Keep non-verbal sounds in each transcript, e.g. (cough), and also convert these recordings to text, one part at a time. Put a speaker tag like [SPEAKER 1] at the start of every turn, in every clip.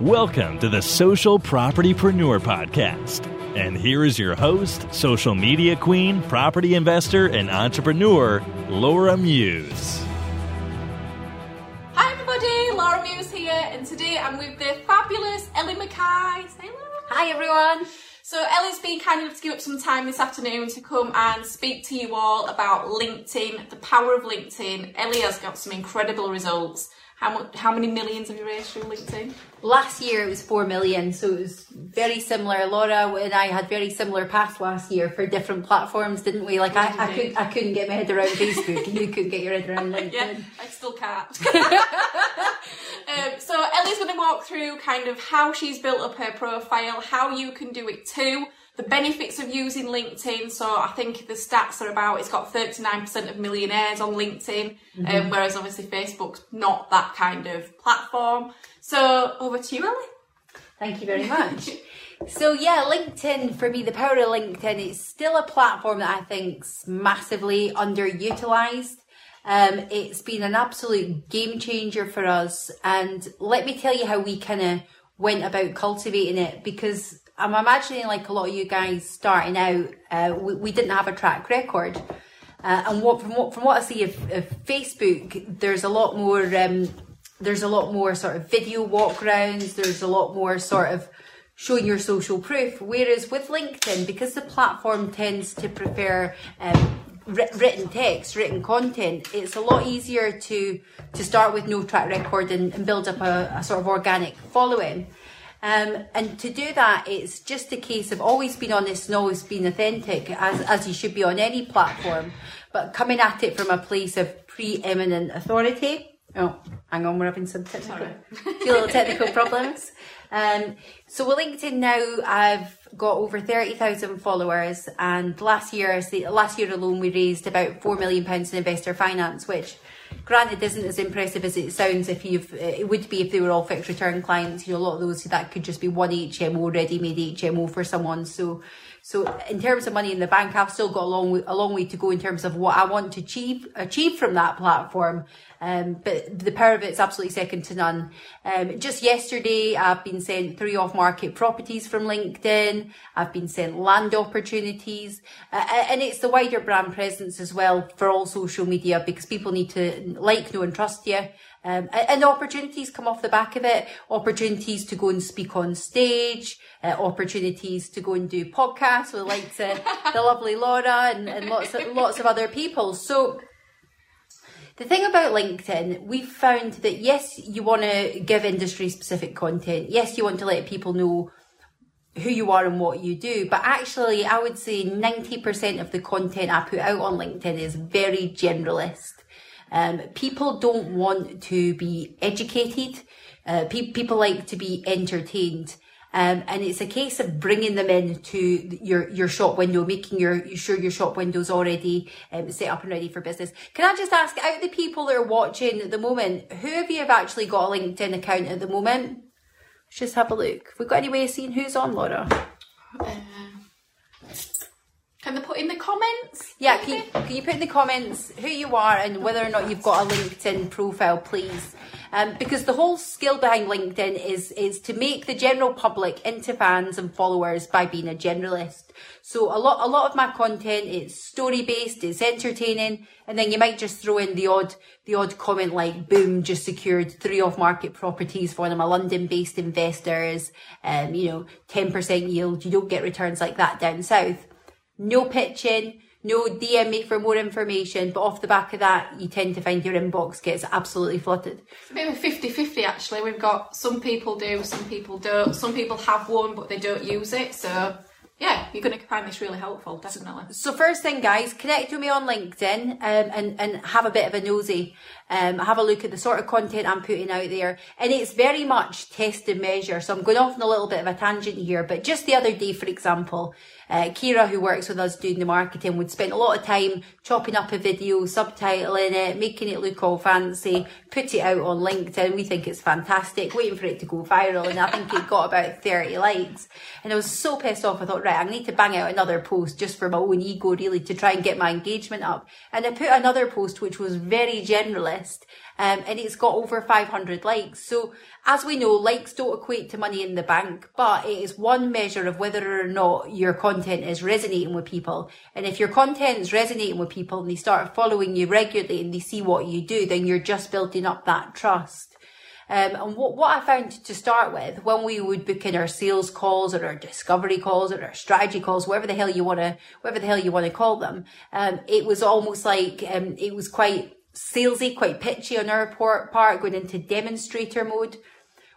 [SPEAKER 1] Welcome to the Social Propertypreneur Podcast. And here is your host, social media queen, property investor, and entrepreneur, Laura Muse.
[SPEAKER 2] Hi everybody, Laura Muse here, and today I'm with the fabulous Ellie Mackay. Say hello.
[SPEAKER 3] Hi everyone.
[SPEAKER 2] So Ellie's been kind enough to give up some time this afternoon to come and speak to you all about LinkedIn, the power of LinkedIn. Ellie has got some incredible results. How much? How many millions have you raised through LinkedIn?
[SPEAKER 3] Last year it was four million, so it was very similar. Laura and I had very similar paths last year for different platforms, didn't we? Like I, I could I couldn't get my head around Facebook, and you couldn't get your head around (laughs) LinkedIn.
[SPEAKER 2] yeah, I still can't. (laughs) um, so Ellie's going to walk through kind of how she's built up her profile, how you can do it too the benefits of using LinkedIn. So I think the stats are about it's got 39% of millionaires on LinkedIn, um, mm-hmm. um, whereas obviously Facebook's not that kind of platform. So over to you, Ellie.
[SPEAKER 3] Thank you very much. so yeah, LinkedIn for me, the power of LinkedIn is still a platform that I think's massively underutilized. Um, it's been an absolute game changer for us, and let me tell you how we kind of went about cultivating it because I'm imagining like a lot of you guys starting out, uh, we, we, didn't have a track record. Uh, and what from what from what I see of, of Facebook, there's a lot more um, there's a lot more sort of video walkarounds. There's a lot more sort of showing your social proof. Whereas with LinkedIn, because the platform tends to prefer um, written text, written content, it's a lot easier to to start with no track record and, and build up a, a sort of organic following. Um, and to do that, it's just a case of always being honest and always being authentic, as, as you should be on any platform, but coming at it from a place of preeminent authority. Oh, hang on, we're having some technical, (laughs) few little technical problems. Um, so with LinkedIn now, I've got over 30,000 followers and last year, last year alone, we raised about 4 million pounds in investor finance, which granted isn't as impressive as it sounds if you've it would be if they were all fixed return clients. You know a lot of those that could just be one hmo ready made hmo for someone. So so in terms of money in the bank i've still got a long a long way to go in terms of what i want to achieve achieve from that platform um, but the power of it is absolutely second to none. Um, just yesterday, I've been sent three off-market properties from LinkedIn. I've been sent land opportunities, uh, and it's the wider brand presence as well for all social media because people need to like, know, and trust you. Um, and opportunities come off the back of it. Opportunities to go and speak on stage, uh, opportunities to go and do podcasts with like the lovely Laura and, and lots of lots of other people. So the thing about LinkedIn, we've found that yes, you want to give industry specific content. Yes, you want to let people know who you are and what you do. But actually, I would say 90% of the content I put out on LinkedIn is very generalist. Um, people don't want to be educated. Uh, pe- people like to be entertained. Um, and it's a case of bringing them in to your, your shop window, making your, sure your shop window's already um, set up and ready for business. Can I just ask, out the people that are watching at the moment, who have you have actually got a LinkedIn account at the moment? Let's just have a look. We've we got any way of seeing who's on, Laura? Uh,
[SPEAKER 2] can they put in the comments?
[SPEAKER 3] Yeah, can you, can you put in the comments who you are and whether or not you've got a LinkedIn profile, please? Um, because the whole skill behind LinkedIn is is to make the general public into fans and followers by being a generalist. So a lot a lot of my content is story based, it's entertaining, and then you might just throw in the odd the odd comment like boom, just secured three off market properties for one of my London based investors, um, you know, ten percent yield. You don't get returns like that down south. No pitching no DM me for more information, but off the back of that, you tend to find your inbox gets absolutely flooded.
[SPEAKER 2] It's a bit of a 50 50 actually. We've got some people do, some people don't. Some people have one, but they don't use it. So yeah, you're going to find this really helpful, definitely.
[SPEAKER 3] So, first thing, guys, connect with me on LinkedIn um, and and have a bit of a nosy. Um, have a look at the sort of content I'm putting out there, and it's very much test and measure. So, I'm going off on a little bit of a tangent here, but just the other day, for example, uh, Kira, who works with us doing the marketing, would spend a lot of time chopping up a video, subtitling it, making it look all fancy, put it out on LinkedIn. We think it's fantastic, waiting for it to go viral. And I think it got about 30 likes. And I was so pissed off. I thought, right, I need to bang out another post just for my own ego, really, to try and get my engagement up. And I put another post, which was very generalist list. Um, and it's got over 500 likes. So as we know, likes don't equate to money in the bank, but it is one measure of whether or not your content is resonating with people. And if your content is resonating with people and they start following you regularly and they see what you do, then you're just building up that trust. Um, and what, what I found to start with, when we would book in our sales calls or our discovery calls or our strategy calls, whatever the hell you want to, whatever the hell you want to call them, um, it was almost like, um, it was quite salesy, quite pitchy on our part, going into demonstrator mode.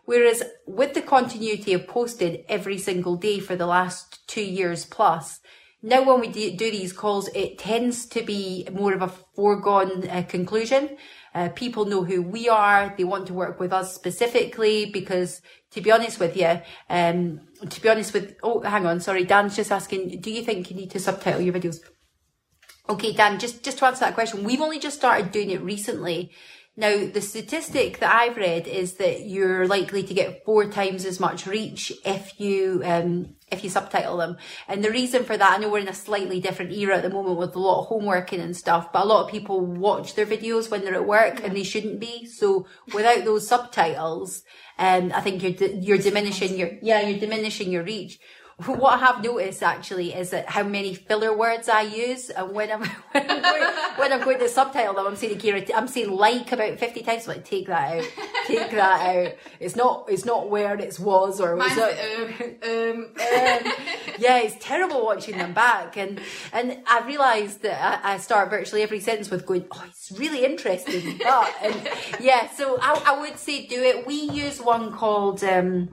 [SPEAKER 3] Whereas with the continuity of posting every single day for the last two years plus, now when we do, these calls, it tends to be more of a foregone uh, conclusion. Uh, people know who we are. They want to work with us specifically because, to be honest with you, um, to be honest with, oh, hang on, sorry, Dan's just asking, do you think you need to subtitle your videos? Okay, Dan, just, just to answer that question, we've only just started doing it recently. Now, the statistic that I've read is that you're likely to get four times as much reach if you um, if you subtitle them. And the reason for that, I know we're in a slightly different era at the moment with a lot of homeworking and stuff, but a lot of people watch their videos when they're at work yeah. and they shouldn't be. So without those subtitles, um, I think you're you're diminishing your yeah you're diminishing your reach (laughs) what I have noticed actually is that how many filler words I use, and when I'm (laughs) when I'm going, when I'm going to subtitle them, I'm saying I'm saying like about fifty times. like take that out, take that out. It's not it's not where it was or was
[SPEAKER 2] it? Um, um.
[SPEAKER 3] um, (laughs) yeah, it's terrible watching them back, and and I realised that I, I, start virtually every sentence with going, oh, it's really interesting, but and yeah, so I, I would say do it. We use one called. Um,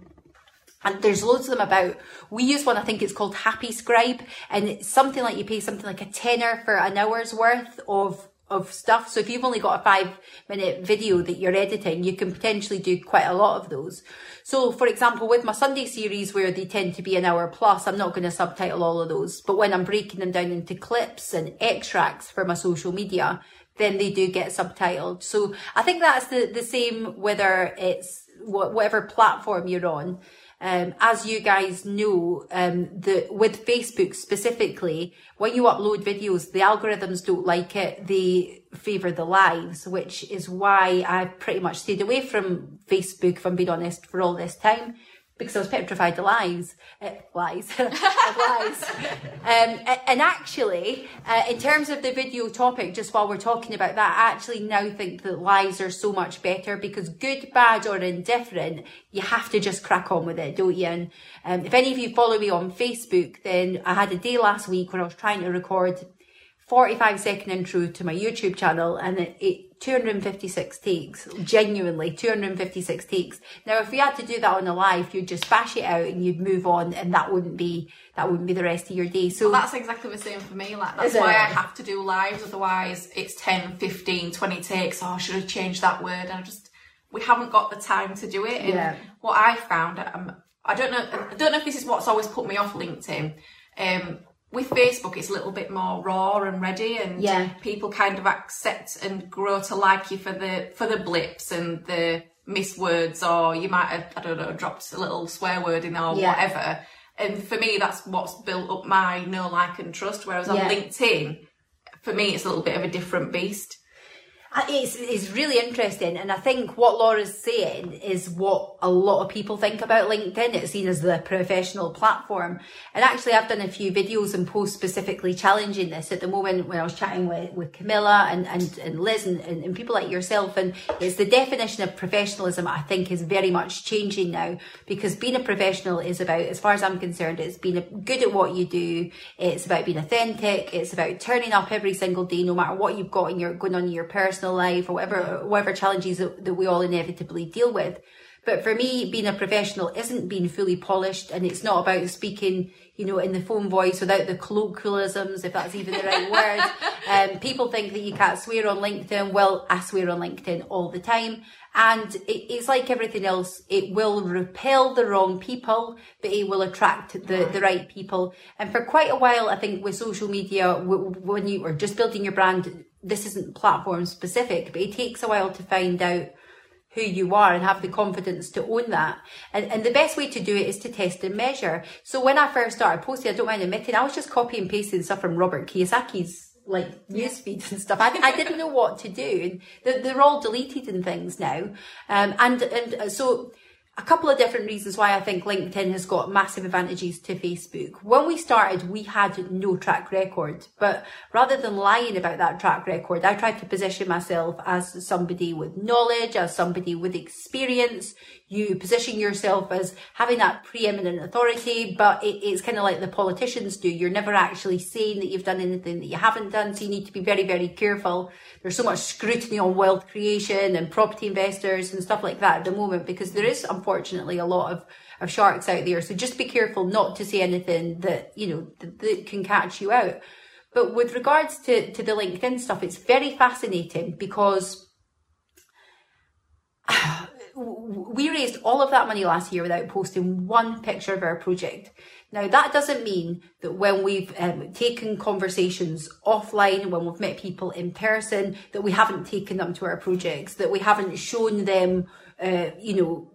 [SPEAKER 3] and there's loads of them about. We use one, I think it's called Happy Scribe, and it's something like you pay something like a tenner for an hour's worth of of stuff. So if you've only got a five minute video that you're editing, you can potentially do quite a lot of those. So for example, with my Sunday series where they tend to be an hour plus, I'm not going to subtitle all of those. But when I'm breaking them down into clips and extracts for my social media, then they do get subtitled. So I think that's the, the same whether it's whatever platform you're on. Um, as you guys know, um, the, with Facebook specifically, when you upload videos, the algorithms don't like it. They favour the lives, which is why I've pretty much stayed away from Facebook, if I'm being honest, for all this time because I was petrified of lies, uh, lies, (laughs) of lies. Um, and actually, uh, in terms of the video topic, just while we're talking about that, I actually now think that lies are so much better because good, bad, or indifferent, you have to just crack on with it, don't you? And um, if any of you follow me on Facebook, then I had a day last week when I was trying to record 45 second intro to my YouTube channel and it, it 256 takes, genuinely 256 takes. Now, if we had to do that on a live, you'd just bash it out and you'd move on, and that wouldn't be that wouldn't be the rest of your day. So
[SPEAKER 2] well, that's exactly the same for me. Like that's why I have to do lives. Otherwise, it's 10, 15, 20 takes. Oh, I should have changed that word. And I just we haven't got the time to do it. And yeah. what I found, um, I don't know, I don't know if this is what's always put me off LinkedIn. Um, with Facebook, it's a little bit more raw and ready, and
[SPEAKER 3] yeah.
[SPEAKER 2] people kind of accept and grow to like you for the for the blips and the miswords, or you might have I don't know dropped a little swear word in there or yeah. whatever. And for me, that's what's built up my know, like, and trust. Whereas on yeah. LinkedIn, for me, it's a little bit of a different beast.
[SPEAKER 3] It's, it's really interesting. And I think what Laura's saying is what a lot of people think about LinkedIn. It's seen as the professional platform. And actually, I've done a few videos and posts specifically challenging this at the moment when I was chatting with, with Camilla and, and, and Liz and, and, and people like yourself. And it's the definition of professionalism, I think, is very much changing now because being a professional is about, as far as I'm concerned, it's being good at what you do. It's about being authentic. It's about turning up every single day, no matter what you've got in your, going on in your personal personal life or whatever whatever challenges that, that we all inevitably deal with. But for me, being a professional isn't being fully polished and it's not about speaking, you know, in the phone voice without the colloquialisms, if that's even the right (laughs) word. Um, people think that you can't swear on LinkedIn. Well, I swear on LinkedIn all the time. And it, it's like everything else. It will repel the wrong people, but it will attract the, the right people. And for quite a while, I think with social media, when you are just building your brand, this isn't platform specific, but it takes a while to find out who you are and have the confidence to own that. And, and the best way to do it is to test and measure. So when I first started posting, I don't mind admitting, I was just copy and pasting stuff from Robert Kiyosaki's like news feeds and stuff. I, I didn't know what to do. And they're, they're all deleted and things now. Um, and, and so a couple of different reasons why I think LinkedIn has got massive advantages to Facebook. When we started, we had no track record, but rather than lying about that track record, I tried to position myself as somebody with knowledge, as somebody with experience. You position yourself as having that preeminent authority, but it, it's kind of like the politicians do. You're never actually saying that you've done anything that you haven't done, so you need to be very, very careful. There's so much scrutiny on wealth creation and property investors and stuff like that at the moment because there is, unfortunately, a lot of, of sharks out there. So just be careful not to say anything that, you know, that, that can catch you out. But with regards to, to the LinkedIn stuff, it's very fascinating because (sighs) we raised all of that money last year without posting one picture of our project. Now, that doesn't mean that when we've um, taken conversations offline, when we've met people in person, that we haven't taken them to our projects, that we haven't shown them, uh, you know,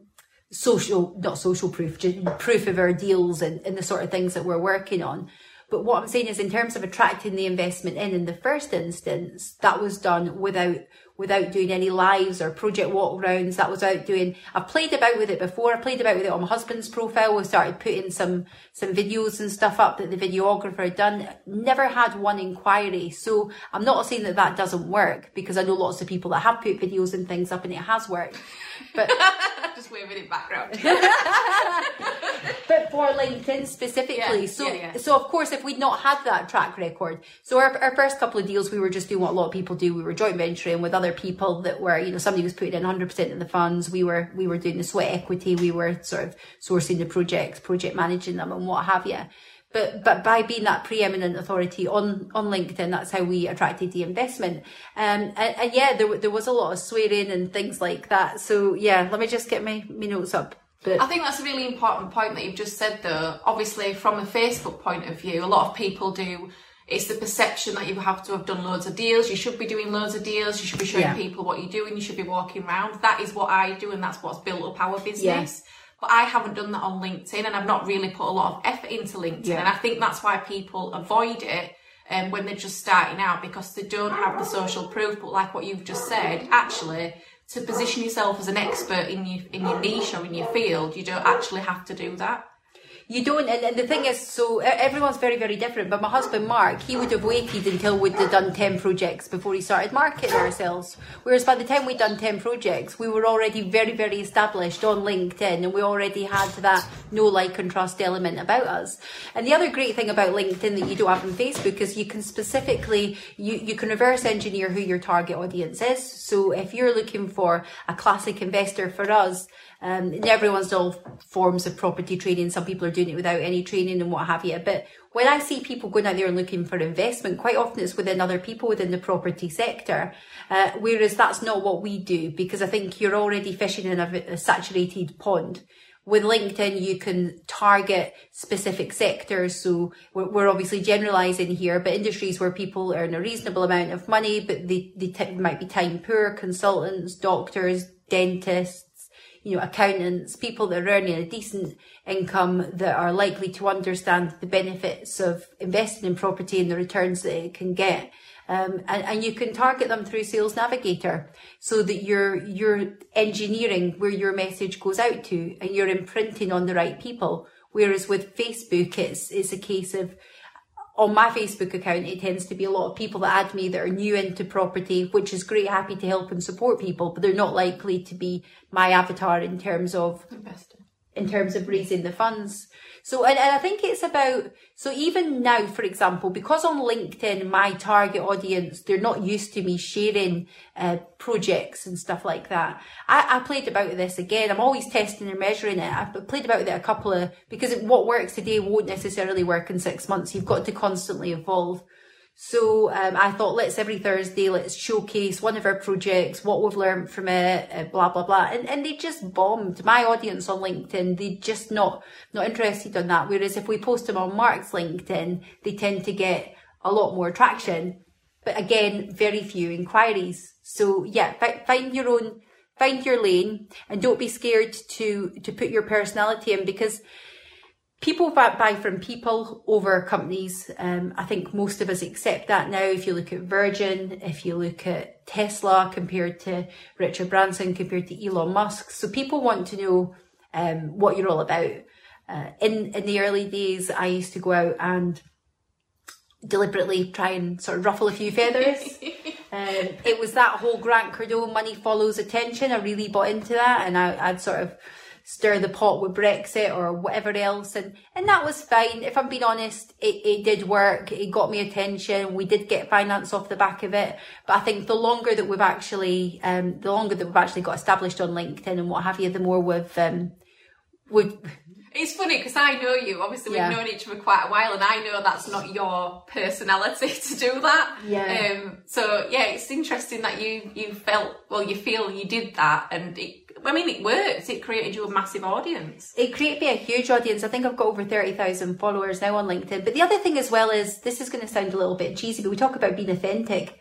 [SPEAKER 3] social, not social proof, proof of our deals and, and the sort of things that we're working on. But what I'm saying is, in terms of attracting the investment in, in the first instance, that was done without without doing any lives or project walk walkarounds. That was out doing. I've played about with it before. I played about with it on my husband's profile. We started putting some some videos and stuff up that the videographer had done. Never had one inquiry. So I'm not saying that that doesn't work because I know lots of people that have put videos and things up and it has worked. But (laughs)
[SPEAKER 2] just waving in background. (laughs)
[SPEAKER 3] but for LinkedIn specifically, yeah, so yeah, yeah. so of course, if we'd not had that track record, so our, our first couple of deals, we were just doing what a lot of people do. We were joint venturing with other people that were, you know, somebody was putting in 100% of the funds. We were we were doing the sweat equity. We were sort of sourcing the projects, project managing them, and what have you. But but by being that preeminent authority on on LinkedIn, that's how we attracted the investment. Um, and, and yeah, there there was a lot of swearing and things like that. So yeah, let me just get my, my notes up.
[SPEAKER 2] But I think that's a really important point that you've just said though. Obviously from a Facebook point of view, a lot of people do it's the perception that you have to have done loads of deals. You should be doing loads of deals. You should be showing yeah. people what you're doing. You should be walking around. That is what I do, and that's what's built up our business. Yeah. But I haven't done that on LinkedIn and I've not really put a lot of effort into LinkedIn. Yeah. And I think that's why people avoid it um, when they're just starting out because they don't have the social proof. But like what you've just said, actually, to position yourself as an expert in your, in your niche or in your field, you don't actually have to do that
[SPEAKER 3] you don't, and, and, the thing is, so everyone's very, very different. But my husband Mark, he would have waited until we'd done 10 projects before he started marketing ourselves. Whereas by the time we'd done 10 projects, we were already very, very established on LinkedIn and we already had that no like, and trust element about us. And the other great thing about LinkedIn that you don't have on Facebook is you can specifically, you, you can reverse engineer who your target audience is. So if you're looking for a classic investor for us, um, everyone's all forms of property training. Some people are doing it without any training and what have you. But when I see people going out there and looking for investment, quite often it's within other people within the property sector. Uh, whereas that's not what we do because I think you're already fishing in a, a saturated pond with LinkedIn, you can target specific sectors. So we're, we're, obviously generalizing here, but industries where people earn a reasonable amount of money, but they, they t- might be time poor, consultants, doctors, dentists, you know, accountants, people that are earning a decent income that are likely to understand the benefits of investing in property and the returns that it can get. Um, and, and you can target them through Sales Navigator so that you're, you're engineering where your message goes out to and you're imprinting on the right people. Whereas with Facebook, it's, it's a case of on my Facebook account, it tends to be a lot of people that add me that are new into property, which is great, happy to help and support people, but they're not likely to be my avatar in terms of investing, in terms of raising the funds. So, and, and I think it's about, so even now, for example, because on LinkedIn, my target audience, they're not used to me sharing uh, projects and stuff like that. I, I played about this again. I'm always testing and measuring it. I've played about it a couple of, because what works today won't necessarily work in six months. You've got to constantly evolve. So um, I thought, let's every Thursday, let's showcase one of our projects, what we've learned from it, uh, blah blah blah, and and they just bombed. My audience on LinkedIn, they just not not interested on that. Whereas if we post them on Mark's LinkedIn, they tend to get a lot more traction. But again, very few inquiries. So yeah, find your own, find your lane, and don't be scared to to put your personality in because people buy, from people over companies. Um, I think most of us accept that now. If you look at Virgin, if you look at Tesla compared to Richard Branson, compared to Elon Musk, so people want to know um, what you're all about. Uh, in in the early days, I used to go out and deliberately try and sort of ruffle a few feathers. (laughs) um, it was that whole Grant Cardone money follows attention. I really bought into that, and I, I'd sort of stir the pot with Brexit or whatever else, and and that was fine. If I'm being honest, it, it did work. It got me attention. We did get finance off the back of it, but I think the longer that we've actually, um, the longer that we've actually got established on LinkedIn and what have you, the more we've um, we
[SPEAKER 2] it's funny because I know you. Obviously, we've
[SPEAKER 3] Yeah.
[SPEAKER 2] known each other quite a while, and I know that's not your personality (laughs) to do that.
[SPEAKER 3] Yeah.
[SPEAKER 2] Um, so yeah, it's interesting that you you felt well. You feel you did that, and it, I mean, it worked. It created you a massive audience.
[SPEAKER 3] It created me a huge audience. I think I've got over 30,000 followers now on LinkedIn. But the other thing as well is, this is going to sound a little bit cheesy, but we talk about being authentic.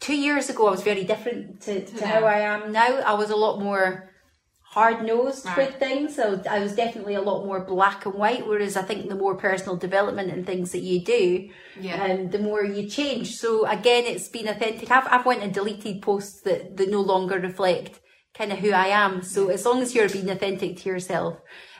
[SPEAKER 3] Two years ago, I was very different to, to
[SPEAKER 2] now.
[SPEAKER 3] how I am now. I was a lot more hard nosed
[SPEAKER 2] Right.
[SPEAKER 3] with things. So I was definitely a lot more black and white. Whereas I think the more personal development and things that you do,
[SPEAKER 2] Yeah.
[SPEAKER 3] um, the more you change. So again, it's been authentic. I've, I've went and deleted posts that, that no longer reflect kind of who I am. So as long as you're being authentic to yourself.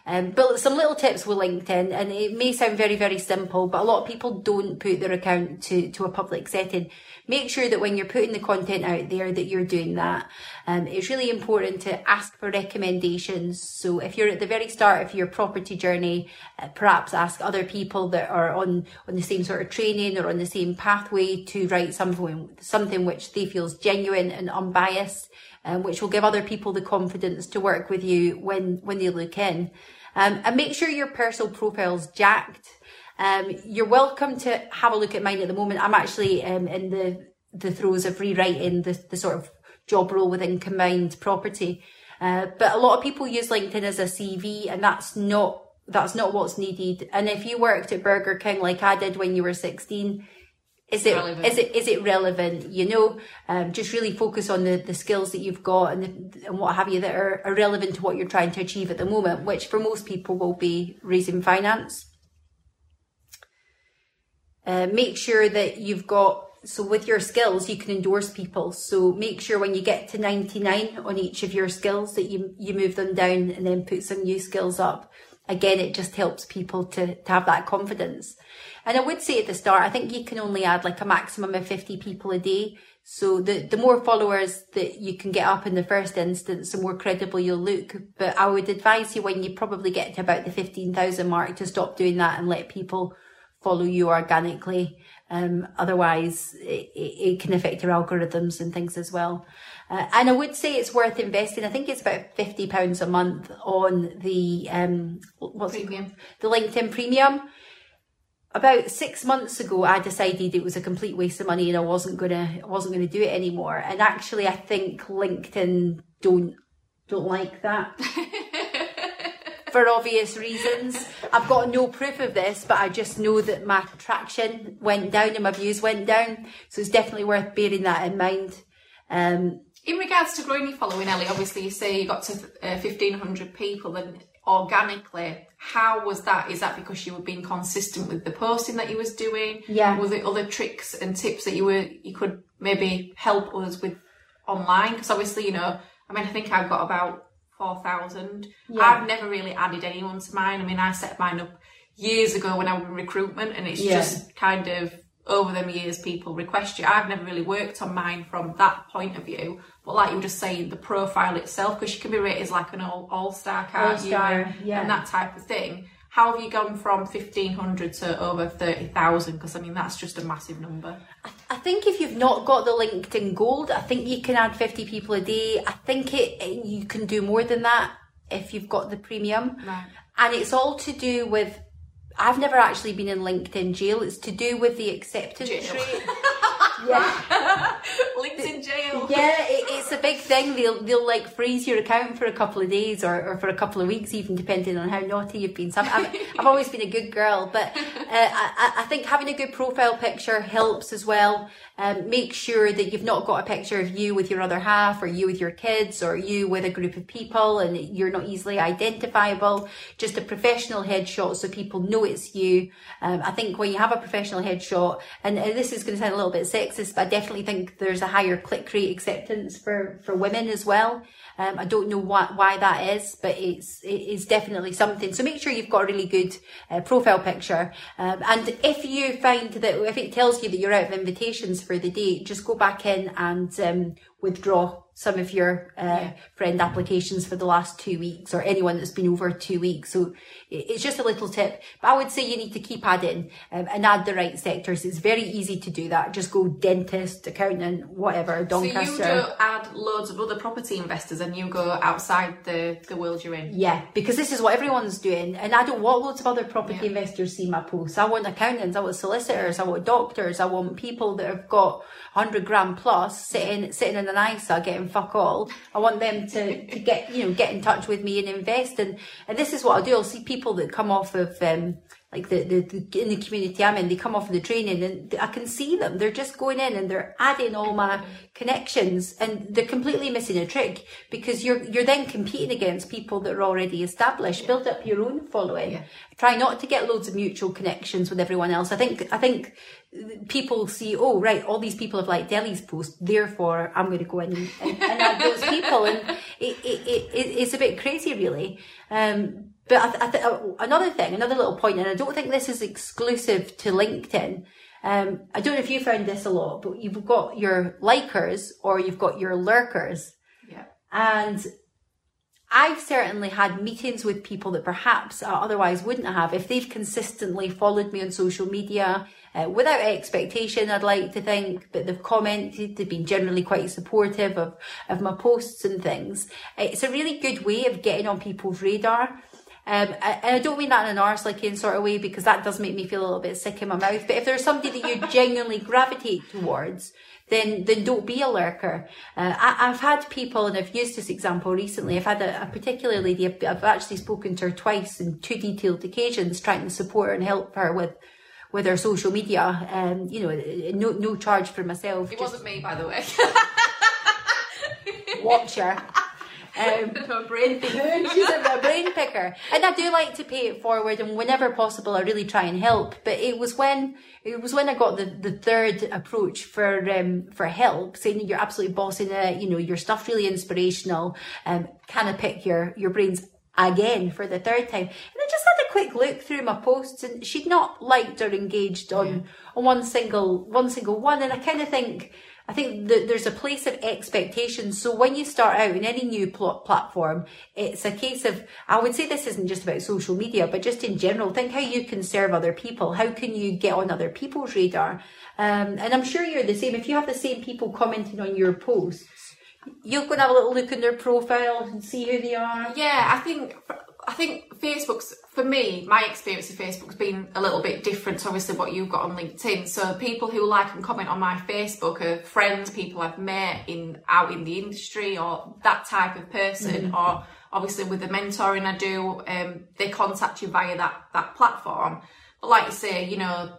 [SPEAKER 3] Um, but some little tips with LinkedIn, and it may sound very, very simple, but a lot of people don't put their account to, to a public setting. Make sure that when you're putting the content out there that you're doing that. Um, it's really important to ask for recommendations. So if you're at the very start of your property journey, uh, perhaps ask other people that are on, on the same sort of training or on the same pathway to write something, something which they feel is genuine and unbiased um, which will give other people the confidence to work with you when when they look in. Um, and make sure your personal profile's jacked. Um, you're welcome to have a look at mine at the moment. I'm actually um, in the the throes of rewriting the, the sort of job role within combined property. Uh, but a lot of people use LinkedIn as a CV, and that's not that's not what's needed. And if you worked at Burger King like I did when you were 16, is it
[SPEAKER 2] Relevant.
[SPEAKER 3] is it is it relevant? You know, um, just really focus on the, the skills that you've got and the, and what have you that are, are relevant to what you're trying to achieve at the moment, which for most people will be raising finance. Uh, make sure that you've got so with your skills you can endorse people. So make sure when you get to 99 on each of your skills that you you move them down and then put some new skills up. Again, it just helps people to, to have that confidence. And I would say at the start, I think you can only add like a maximum of 50 people a day. So the, the more followers that you can get up in the first instance, the more credible you'll look. But I would advise you when you probably get to about the 15,000 mark to stop doing that and let people follow you organically. Um, otherwise, it, it, it can affect your algorithms and things as well. Uh, and I would say it's worth investing. I think it's about fifty pounds a month on the um, what's it
[SPEAKER 2] Premium.
[SPEAKER 3] called? The LinkedIn Premium. About six months ago, I decided it was a complete waste of money and I wasn't gonna, I wasn't gonna do it anymore. And actually, I think LinkedIn don't don't like that (laughs) for obvious reasons. I've got no proof of this, but I just know that my traction went down and my views went down. So it's definitely worth bearing that in mind. Um,
[SPEAKER 2] In regards to growing your following, Ellie, obviously you say you got to uh, 1,500 people and organically, how was that? Is that because you were being consistent with the posting that you was doing?
[SPEAKER 3] Yeah.
[SPEAKER 2] Was it other tricks and tips that you were you could maybe help us with online? Because obviously, you know, I mean, I think I've got about 4,000.
[SPEAKER 3] Yeah.
[SPEAKER 2] I've never really added anyone to mine. I mean, I set mine up years ago when I was in recruitment and it's
[SPEAKER 3] Yeah.
[SPEAKER 2] just kind of over them years people request you. I've never really worked on mine from that point of view. But like you were just saying, the profile itself, because you can be rated as like an all all star card,
[SPEAKER 3] All-star, yeah.
[SPEAKER 2] and that type of thing. How have you gone from fifteen hundred to over thirty thousand? Because I mean that's just a massive number.
[SPEAKER 3] I think if you've not got the LinkedIn Gold, I think you can add 50 people a day. I think it, it- you can do more than that if you've got the premium.
[SPEAKER 2] Right.
[SPEAKER 3] And it's all to do with, I've never actually been in LinkedIn jail. It's to do with the acceptance
[SPEAKER 2] Jail.
[SPEAKER 3] rate. (laughs) (laughs) yeah. (laughs)
[SPEAKER 2] Ben's in jail.
[SPEAKER 3] Yeah, it, it's a big thing. They'll they'll like freeze your account for a couple of days or, or for a couple of weeks, even depending on how naughty you've been. So I've, (laughs) I've always been a good girl, but uh, I, I think having a good profile picture helps as well. Um, make sure that you've not got a picture of you with your other half, or you with your kids, or you with a group of people, and you're not easily identifiable. Just a professional headshot so people know it's you. Um, I think when you have a professional headshot, and, and this is going to sound a little bit sexist, but I definitely think there's a higher click rate acceptance for, for women as well. Um, I don't know why, why that is, but it's it is definitely something. So make sure you've got a really good uh, profile picture. Um, and if you find that if it tells you that you're out of invitations for the date, just go back in and um, withdraw some of your uh, yeah. friend applications for the last two weeks or anyone that's been over two weeks. So it's just a little tip. But I would say you need to keep adding um, and add the right sectors. It's very easy to do that. Just go dentist, accountant, whatever, Doncaster.
[SPEAKER 2] So you do add loads of other property investors and you go outside the, the world you're in.
[SPEAKER 3] Yeah, because this is what everyone's doing. And I don't want loads of other property yeah. investors see my posts. I want accountants, I want solicitors, I want doctors, I want people that have got 100 grand plus sitting, sitting in an ISA getting fuck all. I want them to, to get, you know, get in touch with me and invest. And, and this is what I'll do. I'll see people that come off of, um, like the, the, the, in the community I'm in, they come off of the training and I can see them. They're just going in and they're adding all my connections and they're completely missing a trick because you're, you're then competing against people that are already established. Yeah. Build up your own following. Yeah. Try not to get loads of mutual connections with everyone else. I think, I think people see, oh, right, all these people have liked Ellie's post, therefore I'm going to go in and, and, and add those people. And it, it, it, it's a bit crazy, really. Um, but I th- I th- oh, another thing, another little point, and I don't think this is exclusive to LinkedIn. Um, I don't know if you found this a lot, but you've got your likers or you've got your lurkers.
[SPEAKER 2] Yeah.
[SPEAKER 3] And I've certainly had meetings with people that perhaps otherwise wouldn't have if they've consistently followed me on social media uh, without expectation, I'd like to think, but they've commented, they've been generally quite supportive of, of my posts and things. It's a really good way of getting on people's radar. Um, and I don't mean that in an arse licking sort of way because that does make me feel a little bit sick in my mouth. But if there's somebody that you (laughs) genuinely gravitate towards, then then don't be a lurker. Uh, I, have had people, and I've used this example recently. I've had a, a particular lady. I've, I've, actually spoken to her twice in two detailed occasions, trying to support her and help her with with her social media. Um, you know, no no charge for myself.
[SPEAKER 2] It wasn't me, by the way. (laughs)
[SPEAKER 3] watch her.
[SPEAKER 2] Um, (laughs) a brain (laughs) picker.
[SPEAKER 3] she's a, a, brain picker, and I do like to pay it forward. And whenever possible, I really try and help. But it was when it was when I got the, the third approach for um, for help, saying you're absolutely bossing it. You know, your stuff really inspirational. Um, can I pick your your brains again for the third time? And I just had a quick look through my posts, and she'd not liked or engaged on yeah. on one single one single one. And I kind of think I think that there's a place of expectation. So when you start out in any new pl- platform, it's a case of, I would say this isn't just about social media, but just in general, think how you can serve other people. How can you get on other people's radar? Um, and I'm sure you're the same. If you have the same people commenting on your posts, you're going to have a little look in their profile and see who they are.
[SPEAKER 2] Yeah, I think I think Facebook's for me, my experience of Facebook's been a little bit different to obviously what you've got on LinkedIn. So people who like and comment on my Facebook are friends, people I've met in out in the industry or that type of person, mm-hmm. or obviously with the mentoring I do, um, they contact you via that that platform. But like you say, you know,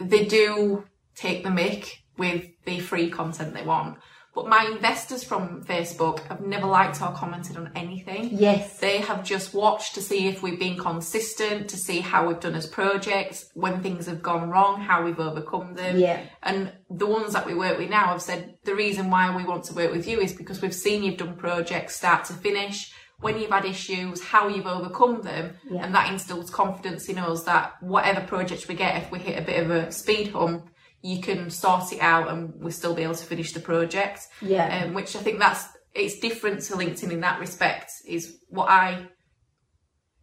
[SPEAKER 2] they do take the mic with the free content they want. But my investors from Facebook have never liked or commented on anything.
[SPEAKER 3] Yes.
[SPEAKER 2] They have just watched to see if we've been consistent, to see how we've done as projects, when things have gone wrong, how we've overcome them.
[SPEAKER 3] Yeah.
[SPEAKER 2] And the ones that we work with now have said the reason why we want to work with you is because we've seen you've done projects start to finish when you've had issues, how you've overcome them, yeah. and that instills confidence in us that whatever projects we get, if we hit a bit of a speed hump, you can sort it out and we'll still be able to finish the project.
[SPEAKER 3] Yeah.
[SPEAKER 2] Um, which I think that's it's different to LinkedIn in that respect. Is what I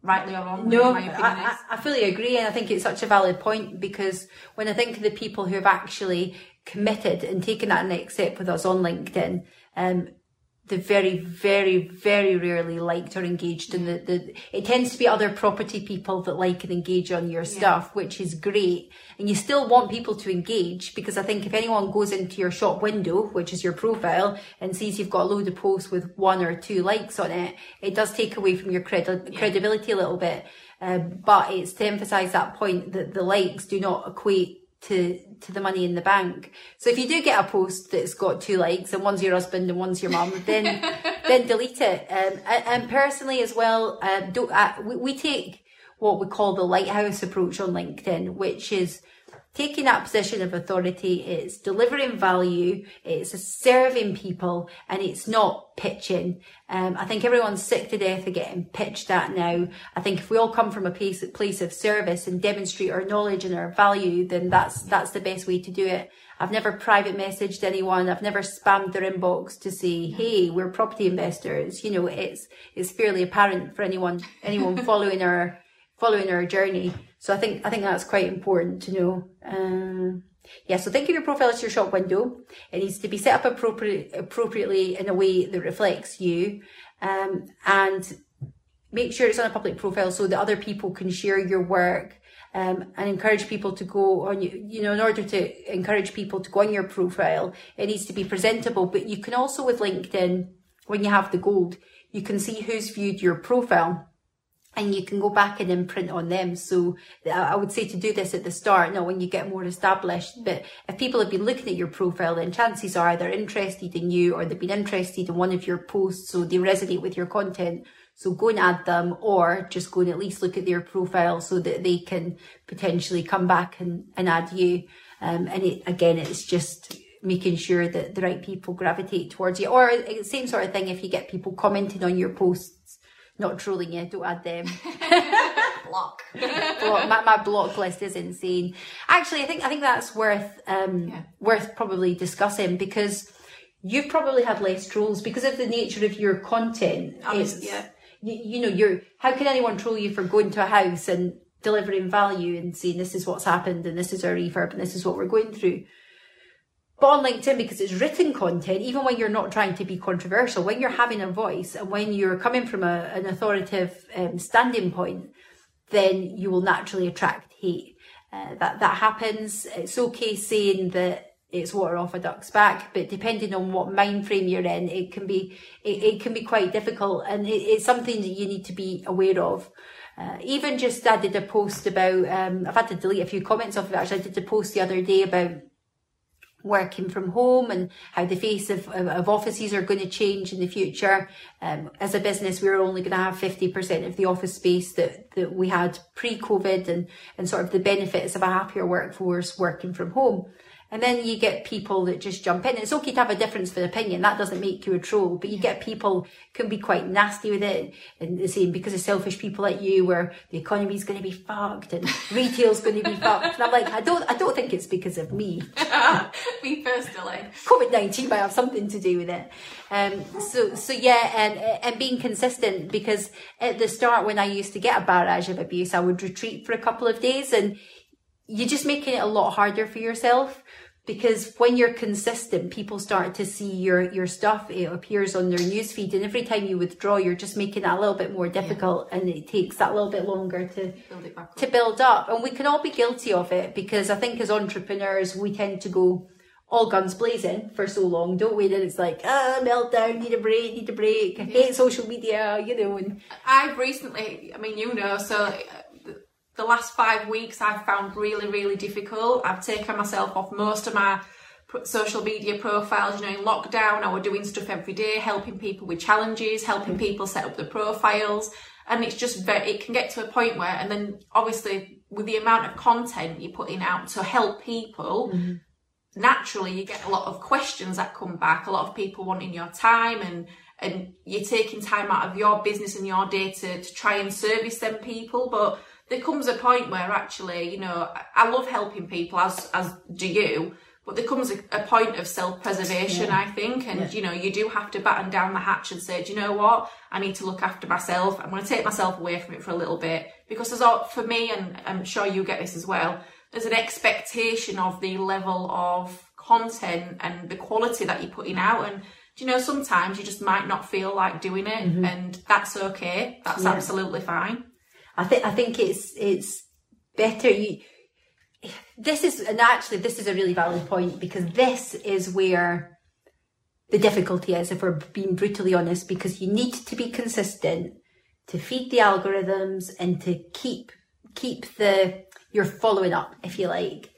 [SPEAKER 2] rightly or wrongly, no, I,
[SPEAKER 3] I, I, fully agree, and I think it's such a valid point because when I think of the people who have actually committed and taken that next step with us on LinkedIn, um, the very, very, very rarely liked or engaged in the, the it tends to be other property people that like and engage on your stuff, yeah. which is great. And you still want people to engage because I think if anyone goes into your shop window, which is your profile, and sees you've got a load of posts with one or two likes on it, it does take away from your credi- yeah. credibility a little bit. Um, but it's to emphasize that point that the likes do not equate to to the money in the bank. So if you do get a post that's got two likes and one's your husband and one's your mum, then (laughs) then delete it. Um, and, and, personally as well, um, don't uh, we, we take what we call the lighthouse approach on LinkedIn, which is taking that position of authority, it's delivering value, it's serving people, and it's not pitching. Um, I think everyone's sick to death of getting pitched at now. I think if we all come from a place, place of service and demonstrate our knowledge and our value, then that's that's the best way to do it. I've never private messaged anyone. I've never spammed their inbox to say, "Hey, we're property investors." You know, it's it's fairly apparent for anyone anyone (laughs) following our following our journey. So I think I think that's quite important to know. Um, yeah, so think of your profile as your shop window. It needs to be set up appropriate, appropriately in a way that reflects you, um, and make sure it's on a public profile so that other people can share your work. Um, and encourage people to go on you, you know, in order to encourage people to go on your profile, it needs to be presentable. But you can also with LinkedIn, when you have the gold, you can see who's viewed your profile and you can go back and imprint on them. So I would say to do this at the start, not when you get more established. But if people have been looking at your profile, then chances are they're interested in you or they've been interested in one of your posts, so they resonate with your content. So go and add them or just go and at least look at their profile so that they can potentially come back and, and add you. Um, and it, again, it's just making sure that the right people gravitate towards you. Or same sort of thing if you get people commenting on your posts not trolling you, don't add them. (laughs)
[SPEAKER 2] block.
[SPEAKER 3] block. My, my, block list is insane. Actually, I think I think that's worth um, yeah. worth probably discussing because you've probably had less trolls because of the nature of your content.
[SPEAKER 2] It's, yeah.
[SPEAKER 3] You, you know, you're how can anyone troll you for going to a house and delivering value and saying this is what's happened and this is our refurb and this is what we're going through. But on LinkedIn, because it's written content, even when you're not trying to be controversial, when you're having a voice and when you're coming from a, an authoritative um, standing point, then you will naturally attract hate. Uh, that that happens. It's okay saying that it's water off a duck's back, but depending on what mind frame you're in, it can be it, it can be quite difficult, and it, it's something that you need to be aware of. Uh, even just I did a post about. Um, I've had to delete a few comments off of it. Actually, I did a post the other day about working from home and how the face of, of, of offices are going to change in the future. Um, as a business, we're only going to have 50% of the office space that, that we had pre-COVID and, and sort of the benefits of a happier workforce working from home. And then you get people that just jump in. It's okay to have a difference of opinion. That doesn't make you a troll, but you get people can be quite nasty with it and the same because of selfish people like you where the economy is going to be fucked and (laughs) retail's going to be fucked. And I'm like, I don't, I don't think it's because of me. (laughs)
[SPEAKER 2] me personally.
[SPEAKER 3] COVID-19 might have something to do with it. Um, so, so yeah, and, and being consistent because at the start when I used to get a barrage of abuse, I would retreat for a couple of days and you're just making it a lot harder for yourself because when you're consistent, people start to see your your stuff. It appears on their newsfeed, and every time you withdraw, you're just making it a little bit more difficult, yeah. and it takes that little bit longer to build to build up. And we can all be guilty of it because I think as entrepreneurs, we tend to go all guns blazing for so long, don't we? That it's like, ah, meltdown, need a break, need a break, yeah. hate social media, you know. And
[SPEAKER 2] I've recently, I mean, you know, so the last five weeks I've found really, really difficult. I've taken myself off most of my social media profiles. You know, in lockdown, I was doing stuff every day, helping people with challenges, helping people set up the profiles. And it's just very, it can get to a point where, and then obviously with the amount of content you're putting out to help people, mm-hmm. naturally you get a lot of questions that come back, a lot of people wanting your time and, and you're taking time out of your business and your day to, to try and service them people. But there comes a point where actually, you know, I love helping people as as do you, but there comes a, a point of self preservation, yeah. I think, and yeah. you know, you do have to batten down the hatch and say, do you know what? I need to look after myself. I'm going to take myself away from it for a little bit because there's all for me, and I'm sure you get this as well. There's an expectation of the level of content and the quality that you're putting out, and you know, sometimes you just might not feel like doing it, mm-hmm. and that's okay. That's
[SPEAKER 3] Yeah.
[SPEAKER 2] absolutely fine.
[SPEAKER 3] I think I think it's it's better you this is and actually this is a really valid point because this is where the difficulty is if we're being brutally honest because you need to be consistent to feed the algorithms and to keep keep the you're following up if you like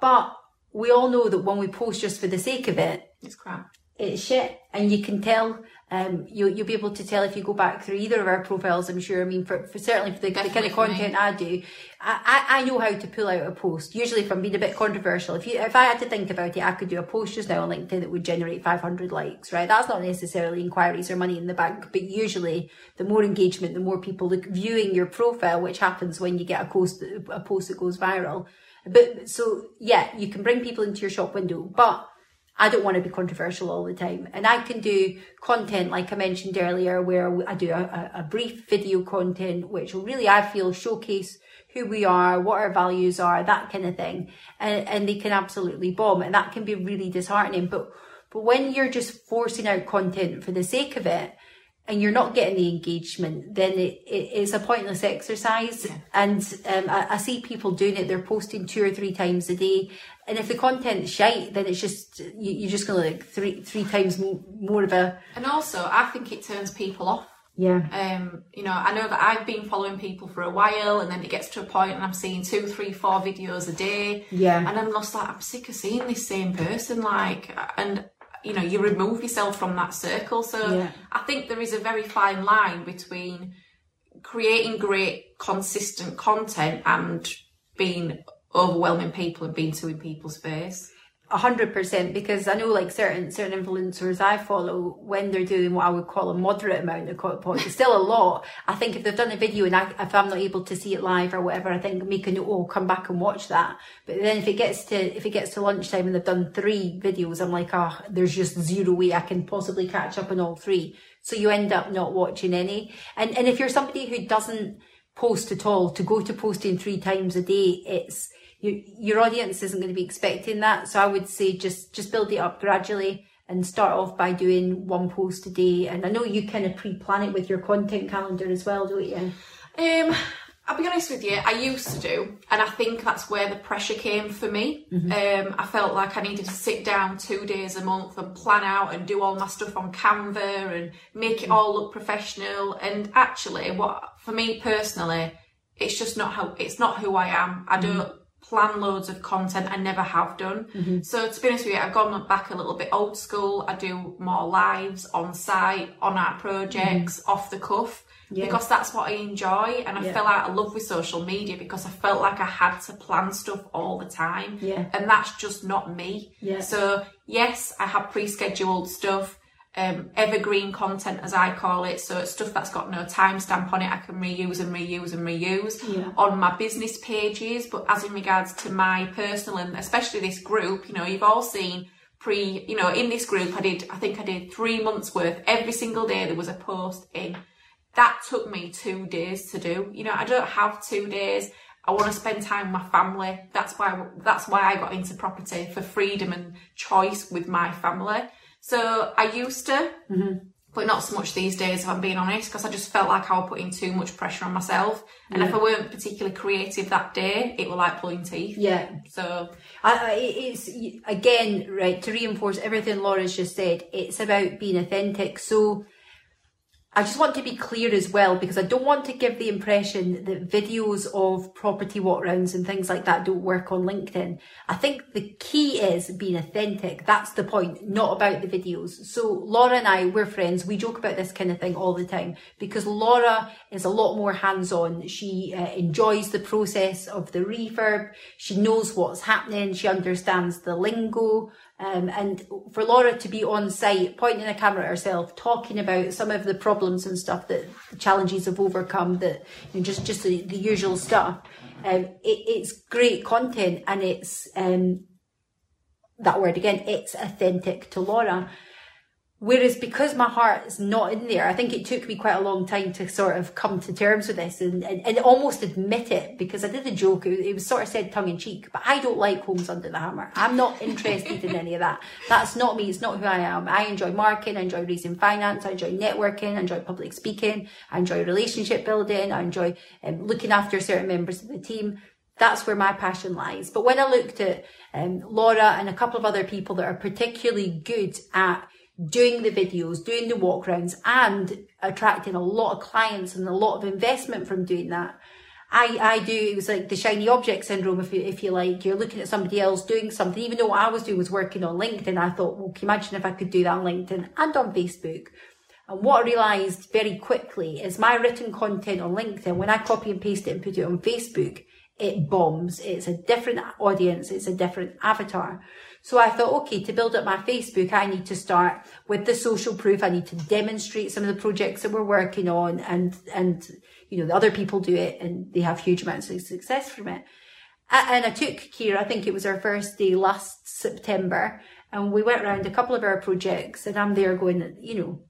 [SPEAKER 3] but we all know that when we post just for the sake of it
[SPEAKER 2] It's crap.
[SPEAKER 3] it's shit and you can tell um you, you'll be able to tell if you go back through either of our profiles i'm sure. I mean for, for certainly for the, the kind of content i do I, I i know how to pull out a post usually i'm being a bit controversial. If you if i had to think about it i could do a post just now on linkedin that would generate 500 likes right? That's not necessarily inquiries or money in the bank but usually the more engagement the more people look viewing your profile which happens when you get a post a post that goes viral. But so yeah you can bring people into your shop window but I don't want to be controversial all the time. And I can do content, like I mentioned earlier, where I do a, a, brief video content, which really, I feel, showcase who we are, what our values are, that kind of thing. And, and they can absolutely bomb. And that can be really disheartening. But, but when you're just forcing out content for the sake of it, and you're not getting the engagement, then it, it, it's a pointless exercise. And um, I, I see people doing it; they're posting two or three times a day. And if the content's shite, then it's just you, you're just going to like three three times more of a
[SPEAKER 2] And also, I think it turns people off.
[SPEAKER 3] yeah
[SPEAKER 2] Um, you know, I know that I've been following people for a while, and then it gets to a point, and I'm seeing two, three, four videos a day.
[SPEAKER 3] Yeah.
[SPEAKER 2] And I'm just like, I'm sick of seeing this same person. Like, and you know, you remove yourself from that circle. So
[SPEAKER 3] Yeah.
[SPEAKER 2] I think there is a very fine line between creating great, consistent content and being overwhelming people and being too in people's face.
[SPEAKER 3] A hundred percent because I know like certain certain influencers I follow when they're doing what I would call a moderate amount of content, it's still a lot. I think if they've done a video and I, if I'm not able to see it live or whatever, I think make a note, oh, come back and watch that. But then if it gets to if it gets to lunchtime and they've done three videos, I'm like, ah, there's just zero way I can possibly catch up on all three. So you end up not watching any. And and if you're somebody who doesn't post at all, to go to posting three times a day, it's your your audience isn't going to be expecting that. So I would say just just build it up gradually and start off by doing one post a day. And I know you kind of pre-plan it with your content calendar as well, don't you?
[SPEAKER 2] Um, I'll be honest with you, I used to do, and I think that's where the pressure came for me. Um, I felt like I needed to sit down two days a month and plan out and do all my stuff on Canva and make it all look professional. And actually, what for me personally, it's just not how it's not who I am. I don't plan loads of content. I never have done. Mm-hmm. So to be honest with you, I've gone back a little bit old school. I do more lives on site, on our projects, mm-hmm. off the cuff
[SPEAKER 3] Yeah.
[SPEAKER 2] because that's what I enjoy. And I
[SPEAKER 3] Yeah.
[SPEAKER 2] fell out of love with social media because I felt like I had to plan stuff all the time.
[SPEAKER 3] Yeah.
[SPEAKER 2] And that's just not me.
[SPEAKER 3] Yeah.
[SPEAKER 2] So yes, I have pre-scheduled stuff, um, evergreen content as I call it. So it's stuff that's got no timestamp on it. I can reuse and reuse and reuse
[SPEAKER 3] Yeah.
[SPEAKER 2] on my business pages. But as in regards to my personal and especially this group, you know, you've all seen pre, you know, in this group, I did, I think I did three months worth. Every single day there was a post in. That took me two days to do. You know, I don't have two days. I want to spend time with my family. That's why that's why I got into property for freedom and choice with my family. So I used to, but not so much these days, if I'm being honest, because I just felt like I was putting too much pressure on myself. And if I weren't particularly creative that day, it was like pulling teeth.
[SPEAKER 3] Yeah.
[SPEAKER 2] So
[SPEAKER 3] I, I, it's again right to reinforce everything Laura's just said. It's about being authentic. So I just want to be clear as well because I don't want to give the impression that videos of property walk rounds and things like that don't work on LinkedIn. I think the key is being authentic. That's the point, not about the videos. So Laura and I, we're friends. We joke about this kind of thing all the time because Laura is a lot more hands on. She uh, enjoys the process of the refurb. She knows what's happening. She understands the lingo. Um, and for Laura to be on site, pointing a camera at herself, talking about some of the problems and stuff that the challenges have overcome, that you know, just just the, the usual stuff. Um, it, it's great content, and it's um, that word again. It's authentic to Laura. Whereas because my heart is not in there, I think it took me quite a long time to sort of come to terms with this and, and, and almost admit it because I did a joke. It was, it was sort of said tongue in cheek, but I don't like Homes Under the Hammer. I'm not interested in any of that. That's not me. It's not who I am. I enjoy marketing. I enjoy raising finance. I enjoy networking. I enjoy public speaking. I enjoy relationship building. I enjoy um, looking after certain members of the team that's where my passion lies. But when I looked at um, Laura and a couple of other people that are particularly good at doing the videos, doing the walk rounds and attracting a lot of clients and a lot of investment from doing that. I, I do, it was like the shiny object syndrome, if you, if you like. You're looking at somebody else doing something, even though what I was doing was working on LinkedIn. I thought, well, can you imagine if I could do that on LinkedIn and on Facebook? And what I realized very quickly is my written content on LinkedIn, when I copy and paste it and put it on Facebook, it bombs. It's a different audience. It's a different avatar. So I thought, okay, to build up my Facebook, I need to start with the social proof. I need to demonstrate some of the projects that we're working on and, and, you know, the other people do it and they have huge amounts of success from it. And I took Kira, I think it was our first day last September, and we went around a couple of our projects and I'm there going, you know,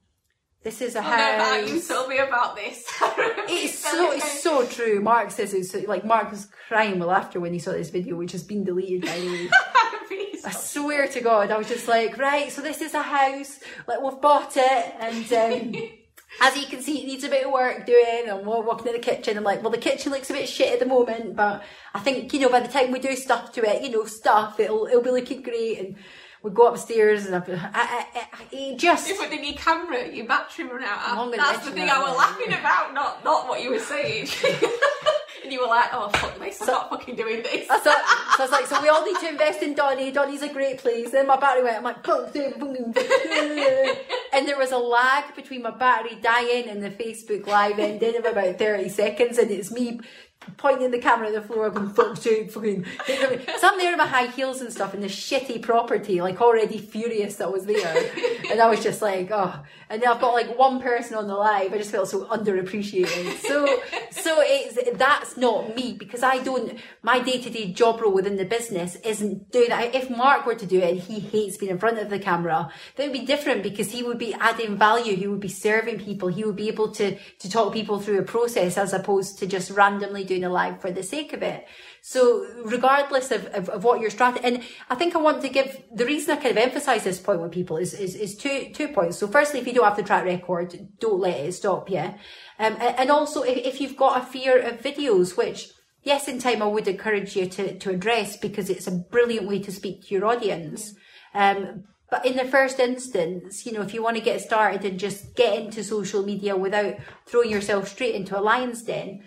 [SPEAKER 3] this is a
[SPEAKER 2] I
[SPEAKER 3] house.
[SPEAKER 2] you told me about this. (laughs)
[SPEAKER 3] It's so it's so true. Mark says it's like Mark was crying with laughter when he saw this video, which has been deleted by the way. (laughs) I swear to God, I was just like, right, so this is a house, like we've bought it, and um, (laughs) as you can see, it needs a bit of work doing, and we're walking in the kitchen. I'm like, well, the kitchen looks a bit shit at the moment, but I think you know by the time we do stuff to it, you know, stuff, it'll it'll be looking great, and we go upstairs, and I, I, I, I just.
[SPEAKER 2] Yeah, but then your camera, your battery run out. That's the thing I was laughing about, not not what you were saying. (laughs) and you were like, "Oh fuck this! I'm not fucking doing this."
[SPEAKER 3] So, so I was like, so we all need to invest in Donny. Donny's a great place. Then my battery went. I'm like, boom, boom, boom. and there was a lag between my battery dying and the Facebook live ending of about thirty seconds, and it's me pointing the camera at the floor, going, "Fuck, fucking." (laughs) So I'm there in my high heels and stuff in this shitty property, like already furious that I was there, (laughs) and I was just like, oh. And then I've got like one person on the live. I just felt so underappreciated. So, (laughs) so it's that's not me because I don't. My day to day job role within the business isn't doing that. If Mark were to do it, and he hates being in front of the camera, that would be different because he would be adding value. He would be serving people. He would be able to to talk people through a process as opposed to just randomly doing a live for the sake of it. So regardless of, of, of what your strategy, and I think I want to give, the reason I kind of emphasize this point with people is, is, is two, two points. So firstly, if you don't have the track record, don't let it stop you. Um, and also if, if you've got a fear of videos, which yes, in time I would encourage you to, to address because it's a brilliant way to speak to your audience. Um, but in the first instance, you know, if you want to get started and just get into social media without throwing yourself straight into a lion's den,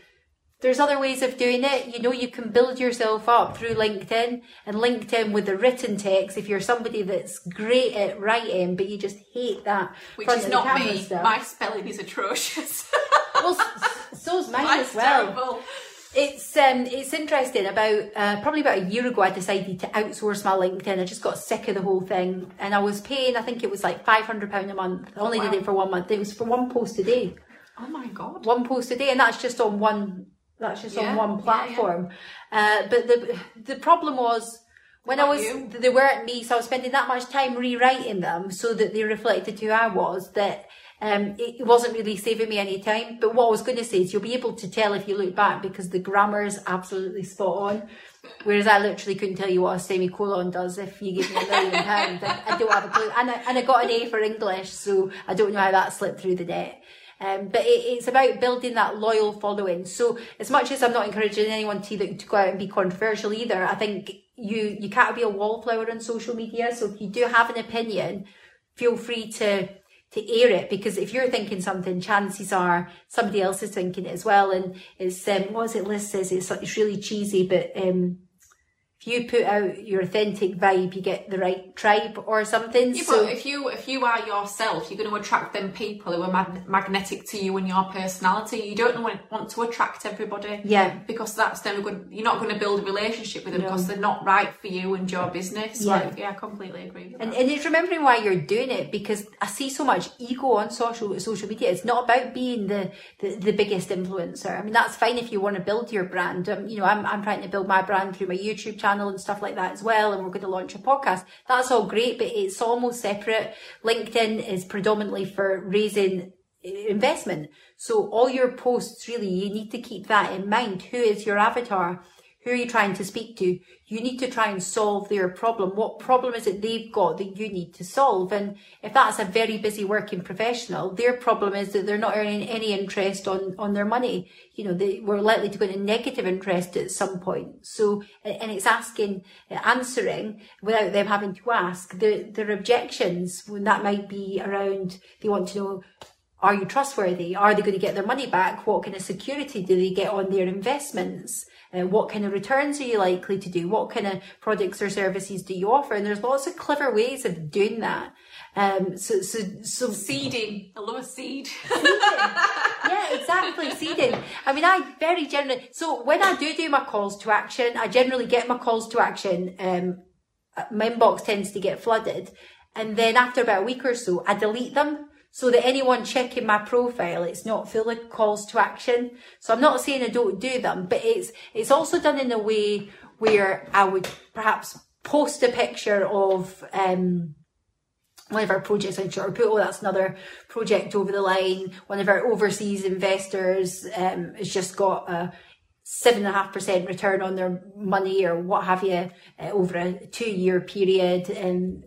[SPEAKER 3] there's other ways of doing it. You know, you can build yourself up through LinkedIn and LinkedIn with the written text. If you're somebody that's great at writing, but you just hate that,
[SPEAKER 2] Which is not me.
[SPEAKER 3] stuff.
[SPEAKER 2] My spelling is atrocious. (laughs)
[SPEAKER 3] well, so's mine
[SPEAKER 2] Mine's
[SPEAKER 3] as well.
[SPEAKER 2] terrible.
[SPEAKER 3] It's um it's interesting. About uh, probably about a year ago, I decided to outsource my LinkedIn. I just got sick of the whole thing, and I was paying. I think it was like five hundred pound a month. I only
[SPEAKER 2] Wow.
[SPEAKER 3] did it for one month. It was for one post a day.
[SPEAKER 2] Oh my god.
[SPEAKER 3] one post a day, and that's just on one. That's just
[SPEAKER 2] Yeah,
[SPEAKER 3] on one
[SPEAKER 2] yeah,
[SPEAKER 3] platform. Uh, but the the problem was when I was
[SPEAKER 2] you.
[SPEAKER 3] they weren't me, so I was spending that much time rewriting them so that they reflected who I was. That um, it wasn't really saving me any time. But what I was going to say is you'll be able to tell if you look back because the grammar is absolutely spot on. Whereas I literally couldn't tell you what a semicolon does if you give me a million pounds. I, I don't have a clue. And I, and I got an A for English, so I don't know how that slipped through the net. Um, but it, it's about building that loyal following. So as much as I'm not encouraging anyone to, to go out and be controversial either, I think you, you can't be a wallflower on social media. So if you do have an opinion, feel free to, to air it because if you're thinking something, chances are somebody else is thinking it as well. And it's, um, what is it Liz says? It's, it's really cheesy, but, um, if you put out your authentic vibe, you get the right tribe or something.
[SPEAKER 2] Yeah,
[SPEAKER 3] so
[SPEAKER 2] but if you if you are yourself, you're going to attract them people who are mag- magnetic to you and your personality. You don't want, want to attract everybody.
[SPEAKER 3] Yeah.
[SPEAKER 2] Because that's never good. You're not going to build a relationship with them because they're not right for you and your business.
[SPEAKER 3] Yeah.
[SPEAKER 2] Like, yeah, I completely agree
[SPEAKER 3] And,
[SPEAKER 2] that.
[SPEAKER 3] and it's remembering why you're doing it because I see so much ego on social social media. It's not about being the, the, the biggest influencer. I mean, that's fine if you want to build your brand. Um, you know, I'm, I'm trying to build my brand through my YouTube channel channel and stuff like that as well. And we're going to launch a podcast. That's all great, but it's almost separate. LinkedIn is predominantly for raising eh, investment. So all your posts really, you need to keep that in mind. Who is your avatar? Who are you trying to speak to? You need to try and solve their problem. What problem is it they've got that you need to solve? And if that's a very busy working professional, their problem is that they're not earning any interest on, on their money. You know, they were likely to go into negative interest at some point. So, and it's asking, answering without them having to ask their, their objections when that might be around, they want to know, are you trustworthy? Are they going to get their money back? What kind of security do they get on their investments? Uh, what kind of returns are you likely to do? What kind of products or services do you offer? And there's lots of clever ways of doing that. Um, so, so, so
[SPEAKER 2] seeding. I love a seed. (laughs)
[SPEAKER 3] Seeding. yeah, exactly. Seeding. I mean, I very generally, so when I do do my calls to action, I generally get my calls to action. Um, my inbox tends to get flooded. And then after about a week or so, I delete them so that anyone checking my profile, it's not full of calls to action. So I'm not saying I don't do them, but it's, it's also done in a way where I would perhaps post a picture of, um, one of our projects on short put, oh, that's another project over the line. One of our overseas investors, um, has just got a, seven and a half percent return on their money or what have you uh, over a two year period and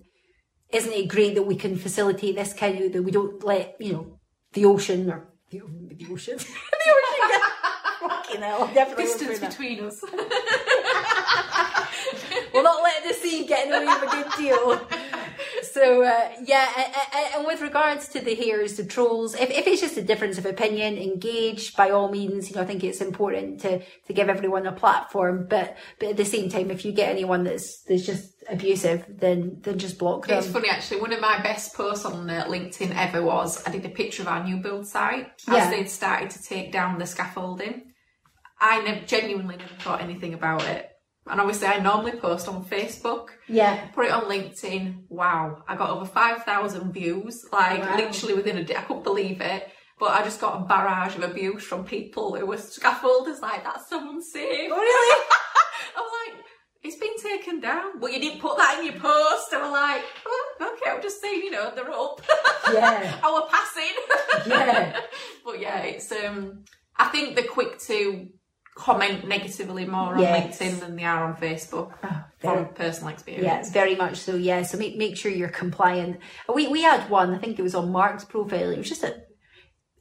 [SPEAKER 3] isn't it great that we can facilitate this kind of that we don't let you know the ocean or the, the ocean? (laughs) The ocean get (laughs) fucking hell. Definitely
[SPEAKER 2] distance between us. (laughs)
[SPEAKER 3] We'll not let the sea get in the way of a good deal so uh, yeah and, with regards to the haters the trolls if, if it's just a difference of opinion engage by all means you know i think it's important to to give everyone a platform but but at the same time if you get anyone that's that's just abusive then then just block them.
[SPEAKER 2] it's funny actually one of my best posts on uh, linkedin ever was i did a picture of our new build site as yeah. they'd started to take down the scaffolding. I never genuinely never thought anything about it and obviously I normally post on Facebook.
[SPEAKER 3] Yeah.
[SPEAKER 2] Put it on LinkedIn. Wow. I got over 5,000 views, like wow. literally within a day. I couldn't believe it. But I just got a barrage of abuse from people who were scaffolders like, that's someone's safe.
[SPEAKER 3] Really? (laughs)
[SPEAKER 2] I'm like, it's been taken down. Well, you didn't put that in your post. And we're like, oh, okay, I'm just saying, you know, they're up.
[SPEAKER 3] Yeah. (laughs)
[SPEAKER 2] Our passing.
[SPEAKER 3] yeah. (laughs)
[SPEAKER 2] but yeah, it's, um, I think the quick to comment negatively more on yes. LinkedIn than they are on Facebook oh, from personal experience.
[SPEAKER 3] Yes, very much so. Yeah, so make make sure you're compliant. We we had one. I think it was on Mark's profile. It was just a.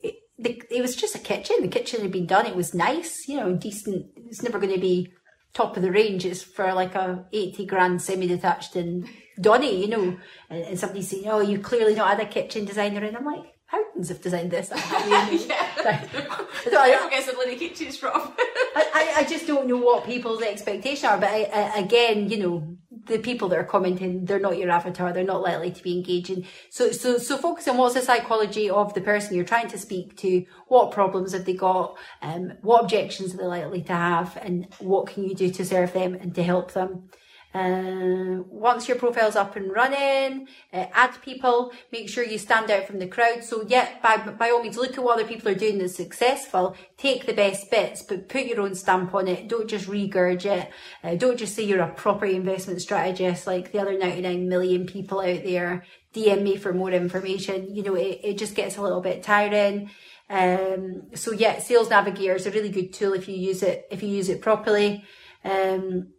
[SPEAKER 3] It, the, it was just a kitchen. The kitchen had been done. It was nice, you know, decent. It's never going to be top of the range. It's for like a eighty grand semi-detached in Donny, you know. And, and somebody saying, "Oh, you clearly not had a kitchen designer," and I'm like, Howdens have designed this. (laughs)
[SPEAKER 2] yeah. (laughs) I don't get some bloody kitchens from. (laughs)
[SPEAKER 3] I, I just don't know what people's expectations are. But I, I, again, you know, the people that are commenting, they're not your avatar. They're not likely to be engaging. So, so, so focus on what's the psychology of the person you're trying to speak to. What problems have they got? Um, what objections are they likely to have? And what can you do to serve them and to help them? Uh, once your profile's up and running, uh, add people, make sure you stand out from the crowd. So yeah, by, by all means, look at what other people are doing that's successful, take the best bits, but put your own stamp on it. Don't just regurgitate. Uh, don't just say you're a proper investment strategist like the other 99 million people out there. DM me for more information. You know, it, it just gets a little bit tiring. Um, so yeah, Sales Navigator is a really good tool if you use it, if you use it properly. Um,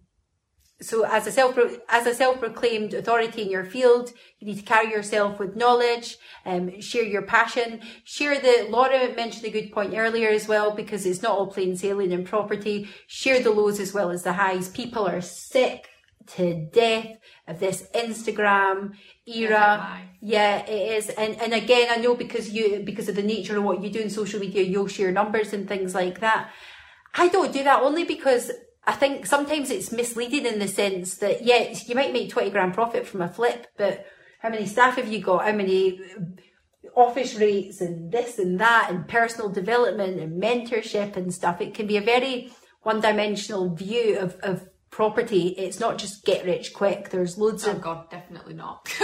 [SPEAKER 3] so as a self as a self-proclaimed authority in your field you need to carry yourself with knowledge um, share your passion. Share the laura mentioned a good point earlier as well because it's not all plain sailing in property. Share the lows as well as the highs. People are sick to death of this instagram era. Yeah it is. And and again i know because you because of the nature of what you do in social media you'll share numbers and things like that. I don't do that only because I think sometimes it's misleading in the sense that, yeah, you might make 20 grand profit from a flip, but how many staff have you got? How many uh, office rates and this and that and personal development and mentorship and stuff? It can be a very one dimensional view of, of property. It's not just get rich quick. There's loads
[SPEAKER 2] oh
[SPEAKER 3] of.
[SPEAKER 2] God, definitely not. (laughs)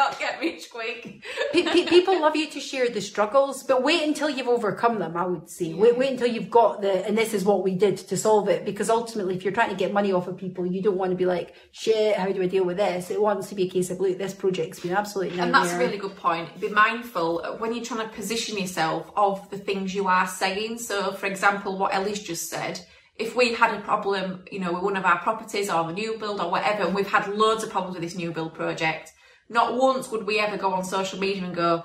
[SPEAKER 2] not get rich quick.
[SPEAKER 3] Pe- pe- people love you to share the struggles, but wait until you've overcome them. I would say wait, wait until you've got the, and this is what we did to solve it. Because ultimately, if you're trying to get money off of people, you don't want to be like, shit, how do I deal with this? It wants to be a case of, look, this project's been absolutely
[SPEAKER 2] And that's a really good point. Be mindful when you're trying to position yourself of the things you are saying. So, for example, what Ellie's just said, if we had a problem, you know, with one of our properties or the new build or whatever, and we've had loads of problems with this new build project, not once would we ever go on social media and go,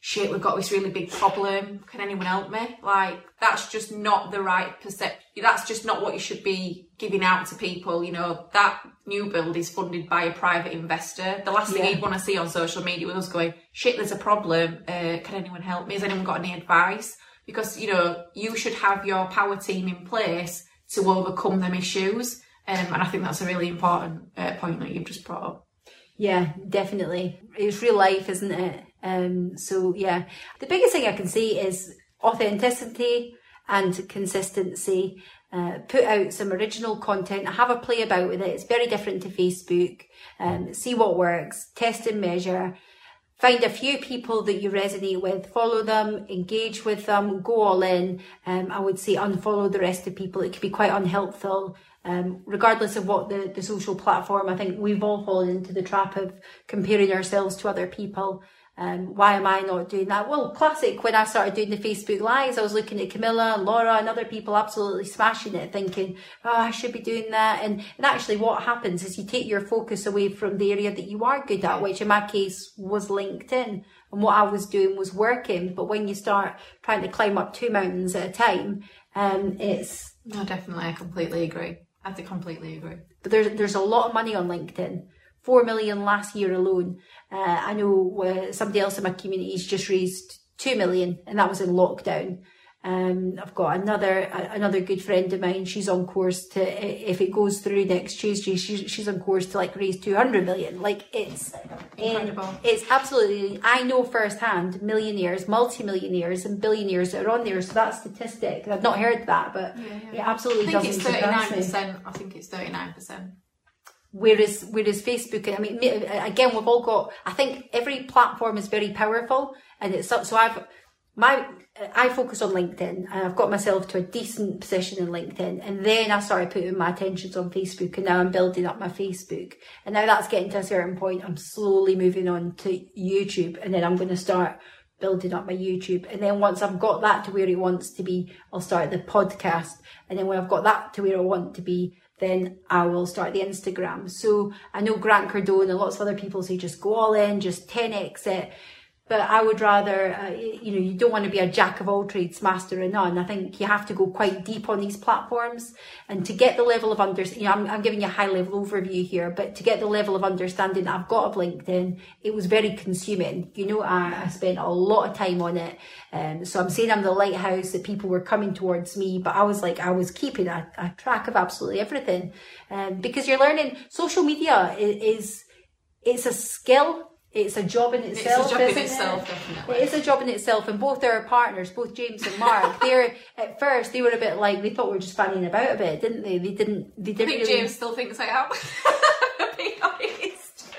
[SPEAKER 2] shit, we've got this really big problem. Can anyone help me? Like, that's just not the right perception. That's just not what you should be giving out to people. You know, that new build is funded by a private investor. The last thing
[SPEAKER 3] Yeah.
[SPEAKER 2] you'd want to see on social media was us going, shit, there's a problem. Uh, can anyone help me? Has anyone got any advice? Because, you know, you should have your power team in place to overcome them issues. Um, and I think that's a really important uh, point that you've just brought up.
[SPEAKER 3] Yeah, definitely. It's real life, isn't it? Um, so yeah, the biggest thing I can say is authenticity and consistency. Uh, put out some original content, have a play about with it. It's very different to Facebook. Um, see what works, test and measure. Find a few people that you resonate with, follow them, engage with them, go all in. Um, I would say unfollow the rest of people. It could be quite unhelpful. Um, regardless of what the, the social platform, I think we've all fallen into the trap of comparing ourselves to other people. Um, why am I not doing that? Well, classic. When I started doing the Facebook lives, I was looking at Camilla and Laura and other people absolutely smashing it, thinking, "Oh, I should be doing that." And and actually, what happens is you take your focus away from the area that you are good at, which in my case was LinkedIn. And what I was doing was working. But when you start trying to climb up two mountains at a time, um, it's
[SPEAKER 2] No, definitely. I completely agree. I have to completely agree.
[SPEAKER 3] but there's there's a lot of money on LinkedIn. Four million last year alone. Uh, I know uh, somebody else in my community has just raised two million, and that was in lockdown. Um, I've got another another good friend of mine. She's on course to if it goes through next Tuesday, she's she's on course to like raise two hundred million. Like it's
[SPEAKER 2] Incredible.
[SPEAKER 3] It's absolutely. I know firsthand millionaires, multi-millionaires, and billionaires that are on there. So that statistic, I've not heard that, but it absolutely
[SPEAKER 2] I think it's thirty nine percent. I think it's thirty nine percent.
[SPEAKER 3] Whereas, whereas Facebook, I mean, again, we've all got. I think every platform is very powerful, and it's so I've my I focus on LinkedIn, and I've got myself to a decent position in LinkedIn, and then I started putting my attentions on Facebook, and now I'm building up my Facebook, and now that's getting to a certain point. I'm slowly moving on to YouTube, and then I'm going to start building up my YouTube. And then once I've got that to where it wants to be, I'll start the podcast. And then when I've got that to where I want to be, then I will start the Instagram. So I know Grant Cardone and lots of other people say just go all in, just 10x it. But I would rather, uh, you know, you don't want to be a jack of all trades, master of none. I think you have to go quite deep on these platforms and to get the level of understanding, you know, I'm, I'm giving you a high level overview here, but to get the level of understanding I've got of LinkedIn, it was very consuming. You know, I, I spent a lot of time on it. Um, so I'm saying I'm the lighthouse that people were coming towards me, but I was like, I was keeping a, a track of absolutely everything. Um, because you're learning social media is, is it's a skill. It's a job in itself.
[SPEAKER 2] It's a job in itself,
[SPEAKER 3] it?
[SPEAKER 2] definitely.
[SPEAKER 3] It is a job in itself, and both our partners, both James and Mark, (laughs) they're at first they were a bit like they thought we were just fanning about a bit, didn't they? They didn't. They didn't
[SPEAKER 2] think
[SPEAKER 3] really.
[SPEAKER 2] James still thinks I am. (laughs)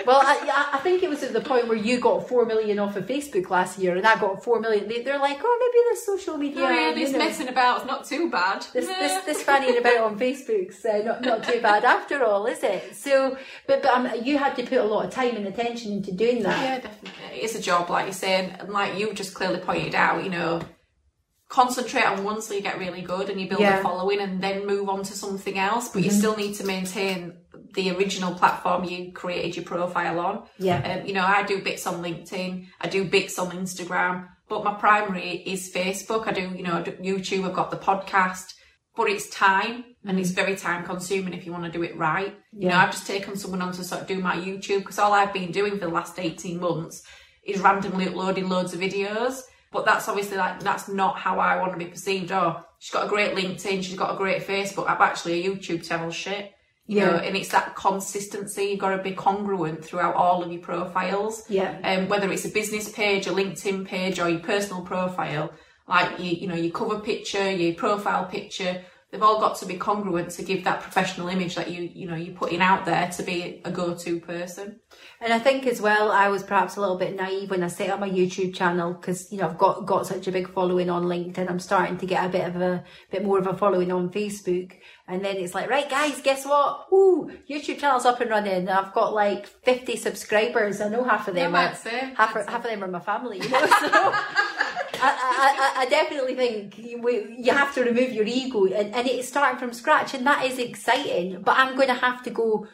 [SPEAKER 3] Well, I, I- think it was at the point where you got four million off of Facebook last year, and I got four million. They, they're like, oh, maybe this social media.
[SPEAKER 2] Oh yeah, this
[SPEAKER 3] know,
[SPEAKER 2] messing about is not too bad.
[SPEAKER 3] this this (laughs) this fanning about on Facebook's uh, not not too bad after all, is it? So, but but um, you had to put a lot of time and attention into doing that.
[SPEAKER 2] Yeah, definitely. It's a job, like you're saying, and like you just clearly pointed out, you know, concentrate on one so you get really good and you build
[SPEAKER 3] Yeah. Mm-hmm.
[SPEAKER 2] a following and then move on to something else, but you still need to maintain the original platform you created your profile on.
[SPEAKER 3] Yeah.
[SPEAKER 2] Um, you know, I do bits on LinkedIn, I do bits on Instagram, but my primary is Facebook. I do, you know, do YouTube, I've got the podcast, but it's time and it's very time consuming if you want to do it right. You know,
[SPEAKER 3] Yeah.
[SPEAKER 2] I've just taken someone on to sort of do my YouTube because all I've been doing for the last 18 months is randomly uploading loads of videos. But that's obviously like, that's not how I want to be perceived. Oh, she's got a great LinkedIn, she's got a great Facebook. I'm actually a YouTube channel shit. You know,
[SPEAKER 3] Yeah.
[SPEAKER 2] and it's that consistency. You've got to be congruent throughout all of your profiles.
[SPEAKER 3] Yeah.
[SPEAKER 2] Um, whether it's a business page, a LinkedIn page, or your personal profile, like you, you know, your cover picture, your profile picture, they've all got to be congruent to give that professional image that you you know you're putting out there to be a go-to person.
[SPEAKER 3] And I think as well, I was perhaps a little bit naive when I set up my YouTube channel because you know I've got got such a big following on LinkedIn. I'm starting to get a bit of a bit more of a following on Facebook, and then it's like, right, guys, guess what? Ooh, YouTube channel's up and running. I've got like 50 subscribers. I know half of them
[SPEAKER 2] Yeah,
[SPEAKER 3] are half,
[SPEAKER 2] that's
[SPEAKER 3] half of them are my family. You know, (laughs) so. I, I, I definitely think you, you have to remove your ego and, and it's starting from scratch and that is exciting but I'm going to have to go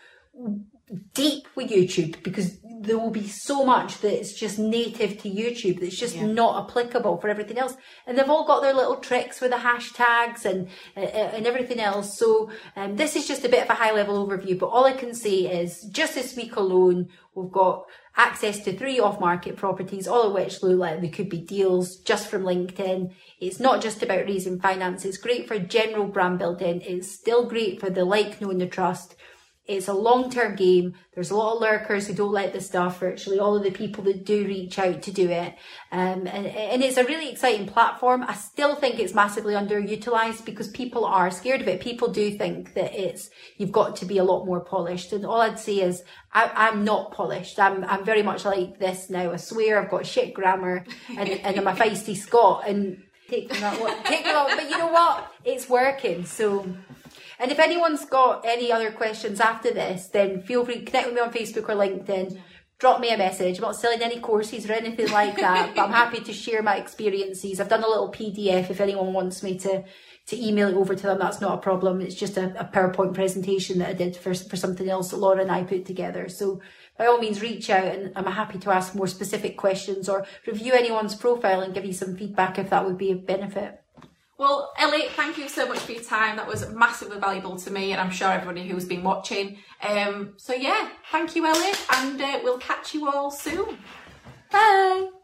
[SPEAKER 3] deep with YouTube because there will be so much that's just native to YouTube that's just
[SPEAKER 2] Yeah.
[SPEAKER 3] not applicable for everything else. And they've all got their little tricks with the hashtags and uh, uh, and everything else. So um, this is just a bit of a high level overview. But all I can say is just this week alone, we've got access to three off market properties, all of which look like they could be deals just from LinkedIn. It's not just about raising finance. It's great for general brand building. It's still great for the like, know, and the trust. It's a long term game. There's a lot of lurkers who don't like the stuff. Virtually all of the people that do reach out to do it. Um, and, and it's a really exciting platform. I still think it's massively underutilized because people are scared of it. People do think that it's, you've got to be a lot more polished. And all I'd say is I, I'm not polished. I'm, I'm very much like this now. I swear I've got shit grammar and, and I'm a feisty Scot and take that one, take that one. But you know what? It's working. So, and if anyone's got any other questions after this, then feel free to connect with me on Facebook or LinkedIn. Drop me a message. I'm not selling any courses or anything like that, but I'm happy to share my experiences. I've done a little PDF if anyone wants me to to email it over to them. That's not a problem. It's just a, a PowerPoint presentation that I did for for something else that Laura and I put together. So by all means, reach out and I'm happy to ask more specific questions or review anyone's profile and give you some feedback if that would be of benefit.
[SPEAKER 2] Well, Ellie, thank you so much for your time. That was massively valuable to me, and I'm sure everybody who's been watching. Um, so yeah, thank you, Ellie, and uh, we'll catch you all soon.
[SPEAKER 3] Bye.